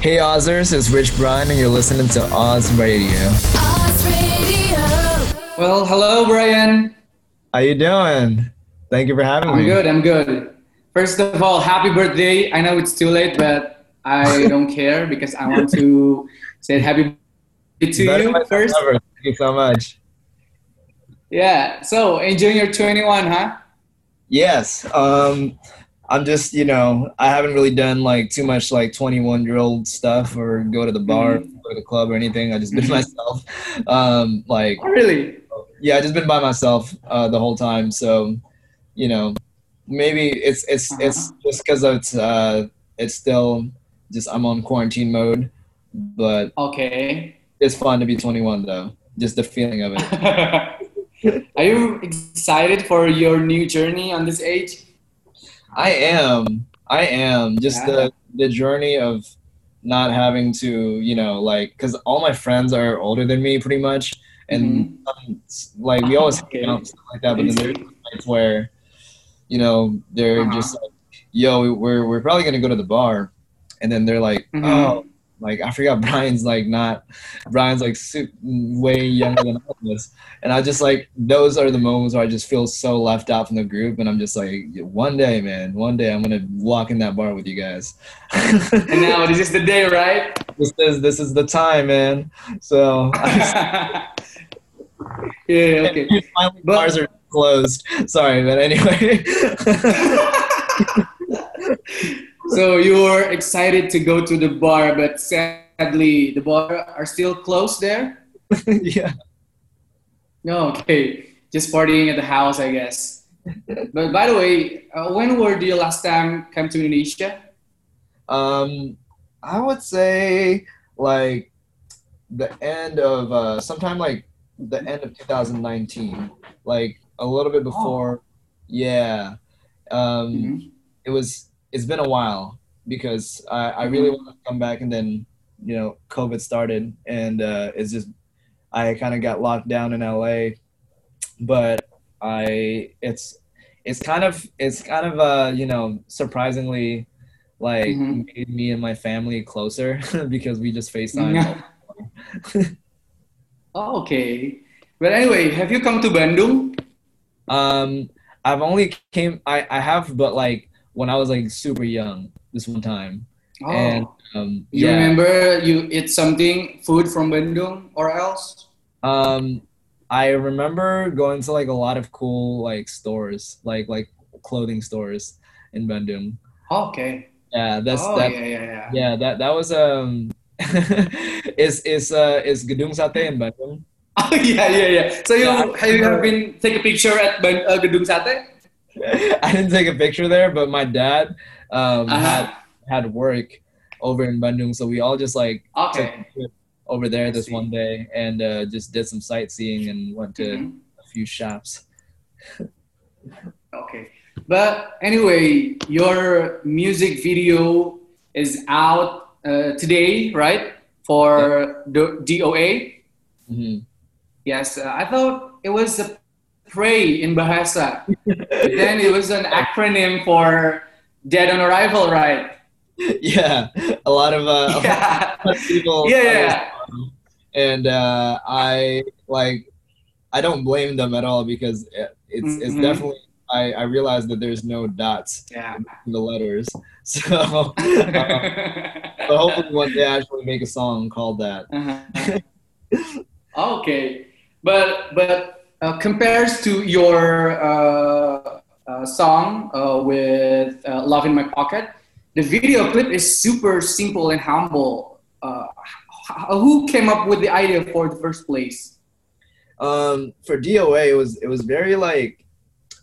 Hey Ozers, it's Rich Brian, and you're listening to Oz Radio. Oz Radio. Well, hello, Brian. How you doing? Thank you for having me. I'm good. I'm good. First of all, happy birthday. I know it's too late, but I don't care because I want to say happy birthday to Better you first. ever. Thank you so much. Yeah. So enjoying your 21, huh? Yes. Um, I'm just, you know, I haven't really done like too much like 21 year old stuff or go to the bar, Mhm. go to the club or anything. I just been Mhm. myself. Um, like, Oh, really? yeah, I just been by myself uh, the whole time. So, you know, maybe it's it's it's just because it's uh, it's still just I'm on quarantine mode, but Okay. it's fun to be 21 though. Just the feeling of it. Are you excited for your new journey on this age? I am. I am. Just the the journey of not having to, you know, like, because all my friends are older than me, pretty much, and um, like we always Okay. hang out and stuff like that. But then there's nights where, you know, they're Uh-huh. just like, "Yo, we're we're probably gonna go to the bar," and then they're like, Mhm. "Oh." Like I forgot Brian's like not Brian's like way younger than all of us, and I just like those are the moments where I just feel so left out from the group, and I'm just like one day, man, one day I'm gonna walk in that bar with you guys. And now this is the day, right? this is this is the time, man. So yeah. Okay. finally But- bars are closed. Sorry, but anyway. So you were excited to go to the bar, but sadly the bar are still closed there. yeah. No, okay, just partying at the house, I guess. But by the way, uh, when were you last time come to Indonesia? Um, I would say like the end of uh, sometime like the end of 2019, like a little bit before. Yeah. Um, Mhm. it was. It's been a while because I, I really want to come back, and then you know COVID started, and uh, it's just I kind of got locked down in LA, but I it's it's kind of it's kind of uh you know surprisingly like Mhm. made me and my family closer because we just FaceTime. Oh, okay. But anyway, have you come to Bandung? Um, I've only came I I have, but like when I was like super young this one time, Oh, and um you yeah, remember you eat something food from Bandung or else? um, I remember going to like a lot of cool like stores, like like clothing stores in Bandung. Okay. Yeah, that's oh that. yeah, yeah, yeah. Yeah, that that was um. is is uh is Gedung Sate in Bandung? Oh yeah, yeah, yeah. So you Yeah, have you have been take a picture at uh, Gedung Sate? I didn't take a picture there, but my dad um Uh-huh. had had work over in Bandung, so we all just like Okay. over there this one day and uh, just did some sightseeing and went to Mhm. a few shops. Okay. But anyway, your music video is out uh, today, right? For the DOA. hmm Yes, uh, I thought it was a pray in Bahasa. then it was an acronym for Dead on Arrival, right? Yeah, a lot of uh, Yeah. lot of people. Yeah, yeah. and uh, I like I don't blame them at all because it's it's Mhm. definitely I I realize that there's no dots Yeah. in the letters, so but hopefully one day I actually make a song called that. Uh-huh. okay, but but uh, compares to your uh, uh, song uh, with uh, "Love in My Pocket," the video clip is super simple and humble. Uh, who came up with the idea for the first place? Um, for DOA, it was it was very like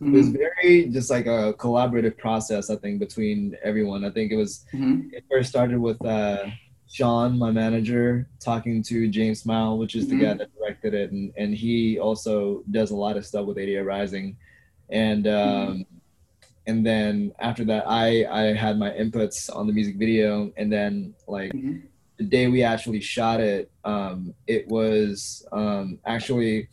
it was Mhm. very just like a collaborative process. I think between everyone. I think it was Mhm. it first started with uh, Sean, my manager, talking to James Smile, which is the guy Mhm. that directed it, and and he also does a lot of stuff with 88rising, and um, and then after that, I I had my inputs on the music video, and then like Mhm. the day we actually shot it, um, it was um, actually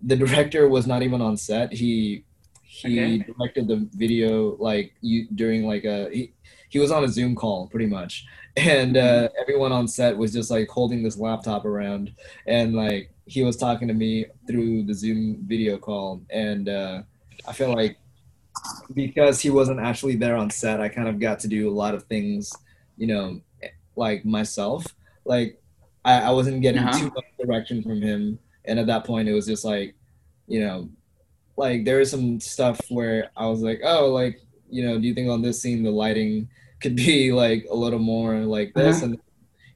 the director was not even on set. He he Okay. directed the video like you during like a he, he was on a Zoom call pretty much, and uh, everyone on set was just like holding this laptop around, and like he was talking to me through the Zoom video call, and uh, I feel like because he wasn't actually there on set, I kind of got to do a lot of things, you know, like myself. Like I, I wasn't getting Uh-huh. too much direction from him, and at that point, it was just like, you know, like there was some stuff where I was like, oh, like you know, do you think on this scene the lighting could be like a little more like this? Uh-huh. And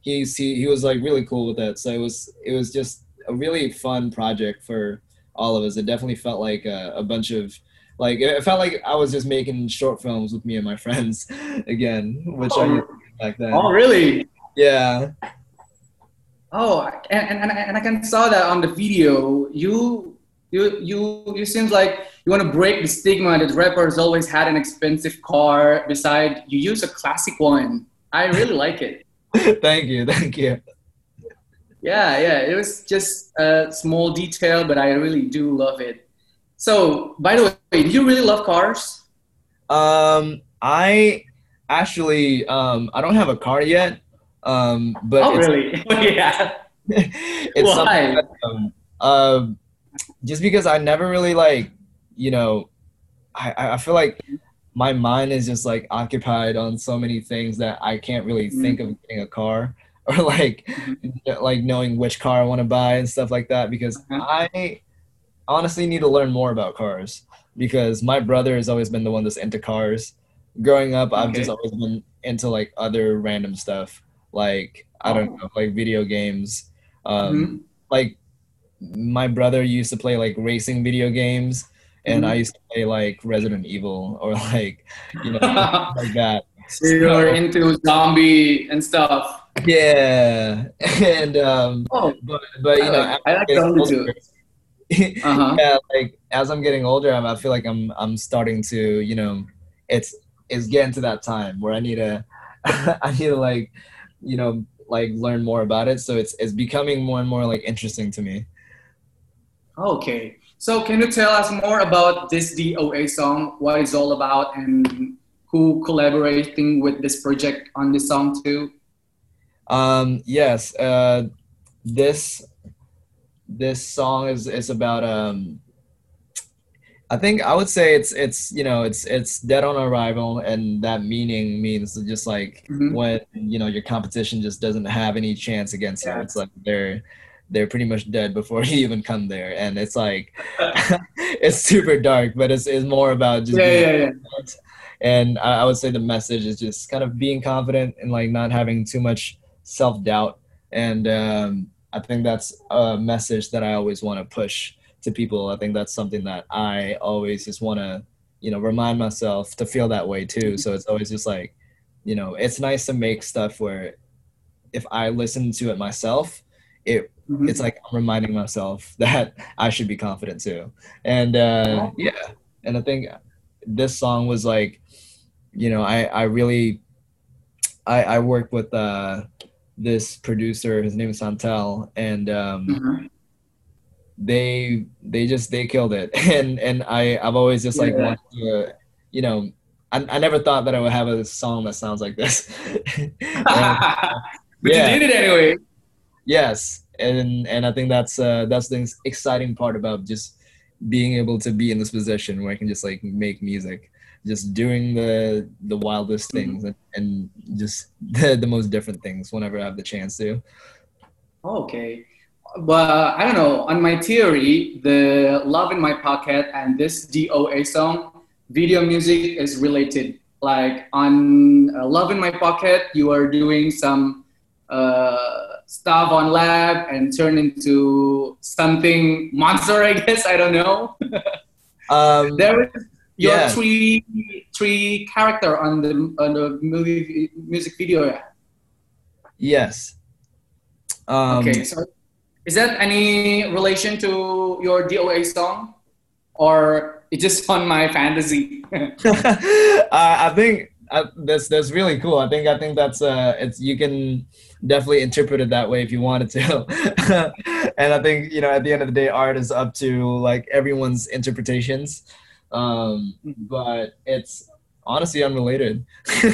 he's he, he was like really cool with that. So it was it was just a really fun project for all of us. It definitely felt like a, a bunch of like it felt like I was just making short films with me and my friends again, which I Oh. used back then. Oh, really? Yeah. Oh, and, and, and, and I can saw that on the video. You you you you seems like you want to break the stigma that rappers always had an expensive car. Beside, you use a classic one. I really like it. thank you, thank you. Yeah, yeah. It was just a small detail, but I really do love it. So, by the way, do you really love cars? Um, I actually um I don't have a car yet. Um, but oh, really? yeah. it's Why? that, um, um, just because I never really like, you know, I, I feel like my mind is just like occupied on so many things that I can't really Mhm. think of getting a car or like like knowing which car I want to buy and stuff like that because Uh-huh. I honestly need to learn more about cars because my brother has always been the one that's into cars. Growing up, I've just always been into like other random stuff like I don't Oh. know, like video games. Um, Mhm. Like my brother used to play like racing video games, and Mhm. I used to play like Resident Evil or like you know like that. So you're into zombie and stuff. Yeah, and um, Oh, but but you know, I as like I'm getting too. Uh-huh. yeah, like as I'm getting older, I'm, I feel like I'm I'm starting to you know, it's it's getting to that time where I need to I need to like you know like learn more about it. So it's it's becoming more and more like interesting to me. Okay. So can you tell us more about this DOA song? What it's all about and who collaborating with this project on this song too? Um, yes, uh, this this song is is about um. I think I would say it's it's you know it's it's dead on arrival, and that meaning means just like Mhm. when you know your competition just doesn't have any chance against Yeah. you. It's like they're they're pretty much dead before you even come there, and it's like it's super dark, but it's it's more about just Yeah, being yeah, yeah. And I, I would say the message is just kind of being confident and like not having too much self doubt. And um, I think that's a message that I always want to push to people. I think that's something that I always just want to, you know, remind myself to feel that way too. So it's always just like, you know, it's nice to make stuff where if I listen to it myself, it Mhm. it's like I'm reminding myself that I should be confident too. And uh, yeah, and I think this song was like, you know, I I really I I worked with uh, this producer. His name is Santel, and um, Mhm. they they just they killed it. And and I I've always just like Yeah. wanted to, you know. I, I never thought that I would have a song that sounds like this. And, but yeah. you did it anyway. Yes, and and I think that's uh, that's the exciting part about just being able to be in this position where I can just like make music, just doing the the wildest Mhm. things and, and just the, the most different things whenever I have the chance to. Okay. But I don't know. On my theory, the Love in My Pocket and this DOA song, video music is related. Like on uh, Love in My Pocket, you are doing some uh, stuff on lab and turn into something monster, I guess. I don't know. Um, There is your Yeah. three three character on the on the movie music video. yes. Um, Okay, so is that any relation to your DOA song, or it's just on my fantasy? I, I think uh, that's that's really cool. I think I think that's uh, it's you can definitely interpret it that way if you wanted to. and I think you know at the end of the day, art is up to like everyone's interpretations. Um, but it's honestly unrelated.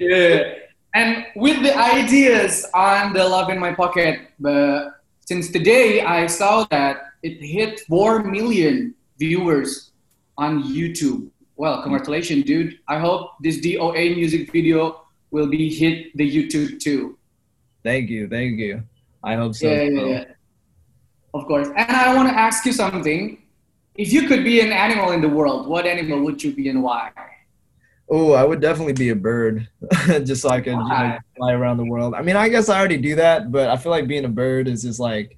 yeah. And with the ideas on the Love in My Pocket, but since today I saw that it hit 4 million viewers on YouTube. Well, congratulations, dude. I hope this DOA music video will be hit the YouTube too. Thank you, thank you. I hope so. Yeah, yeah, yeah. Of course. And I want to ask you something. If you could be an animal in the world, what animal would you be and why? Oh, I would definitely be a bird, just so I could you know, fly around the world. I mean, I guess I already do that, but I feel like being a bird is just like,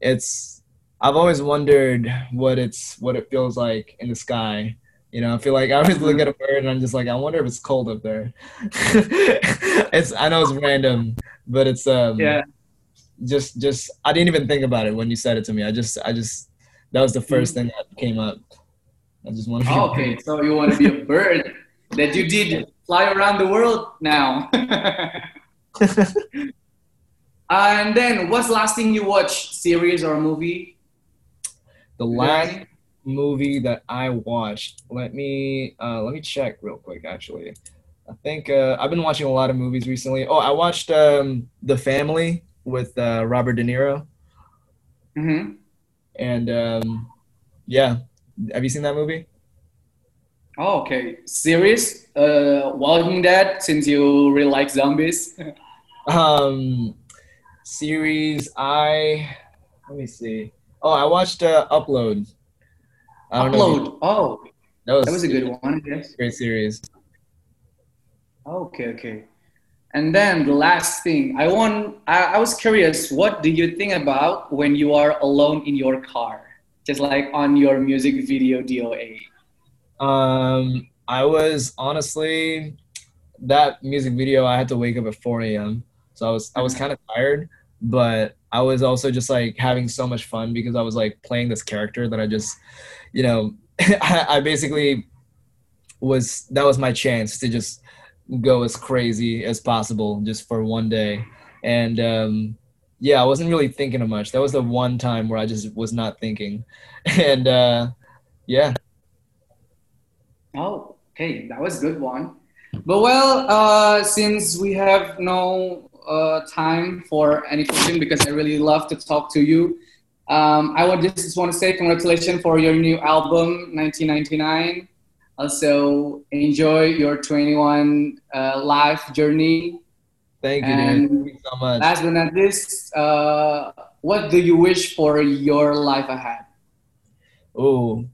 it's. I've always wondered what it's what it feels like in the sky. You know, I feel like I always look at a bird and I'm just like, I wonder if it's cold up there. it's I know it's random, but it's um Yeah. just just I didn't even think about it when you said it to me. I just I just that was the 1st thing that came up. I just want to Oh, okay, so you want to be a bird that you did fly around the world now. and then, what's the last thing you watched, series or movie? The last movie that I watched. Let me uh, let me check real quick. Actually, I think uh, I've been watching a lot of movies recently. Oh, I watched um, The Family with uh, Robert De Niro, hmm and um, yeah, have you seen that movie? Oh, okay. Series, uh, Walking Dead, since you really like zombies. Um, series I let me see. Oh, I watched uh, Upload. I don't know Upload. Oh, that was that was a good one, I guess. great series. Okay, okay. And then the last thing, I want, I, I was curious, what do you think about when you are alone in your car? Just like on your music video DOA. Um, I was honestly that music video. I had to wake up at 4 a.m. So I was I was kind of tired, but I was also just like having so much fun because I was like playing this character that I just, you know, I, I basically was that was my chance to just go as crazy as possible just for one day, and um, yeah, I wasn't really thinking of much. That was the one time where I just was not thinking, and uh, yeah. Oh, okay, that was good one. But well, uh, since we have no uh, time for any question because I really love to talk to you, um, I would just want to say congratulations for your new album, 1999. Also, enjoy your 21 uh, life journey. Thank you. Thank you so much. Last but not least, uh, what do you wish for your life ahead? Oh,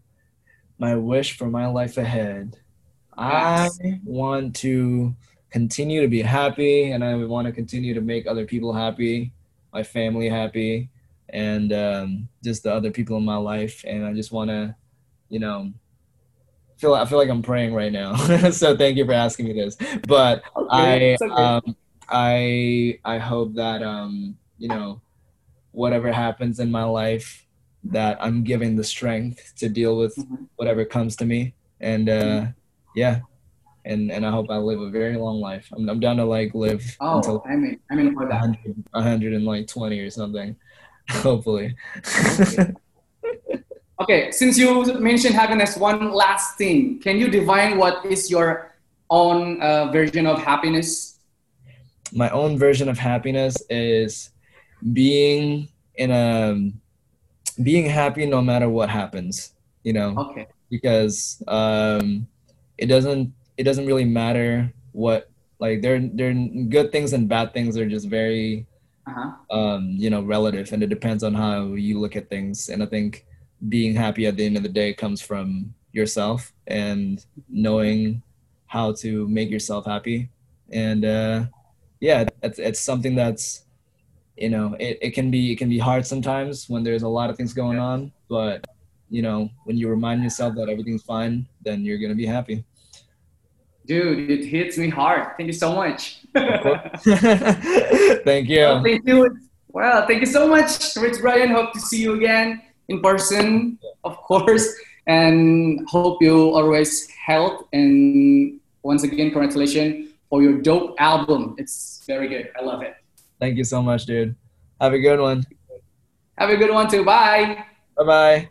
my wish for my life ahead. I want to continue to be happy and I want to continue to make other people happy, my family happy, and um, just the other people in my life. And I just want to, you know, feel I feel like I'm praying right now. so thank you for asking me this. But I okay. um, I I hope that um, you know whatever happens in my life that I'm given the strength to deal with Mhm. whatever comes to me and uh, yeah and and I hope I live a very long life. I'm I'm down to like live Oh, until I mean, I mean for that. 100, 120 or something. Hopefully. Okay. Okay, since you mentioned happiness, one last thing. Can you define what is your own uh, version of happiness? My own version of happiness is being in a being happy no matter what happens, you know. Okay. because um, it doesn't it doesn't really matter what like there there good things and bad things are just very Uh-huh. um, you know relative and it depends on how you look at things and I think being happy at the end of the day comes from yourself and knowing how to make yourself happy and uh, yeah it's, it's something that's you know it, it can be it can be hard sometimes when there's a lot of things going on but you know when you remind yourself that everything's fine then you're gonna be happy Dude, it hits me hard. Thank you so much. thank you Well, thank you. Well, thank you so much, Rich Brian. Hope to see you again in person, of course, and hope you always health. And once again, congratulations for your dope album. It's very good. I love it. thank you so much dude have a good one Have a good one too. Bye. bye bye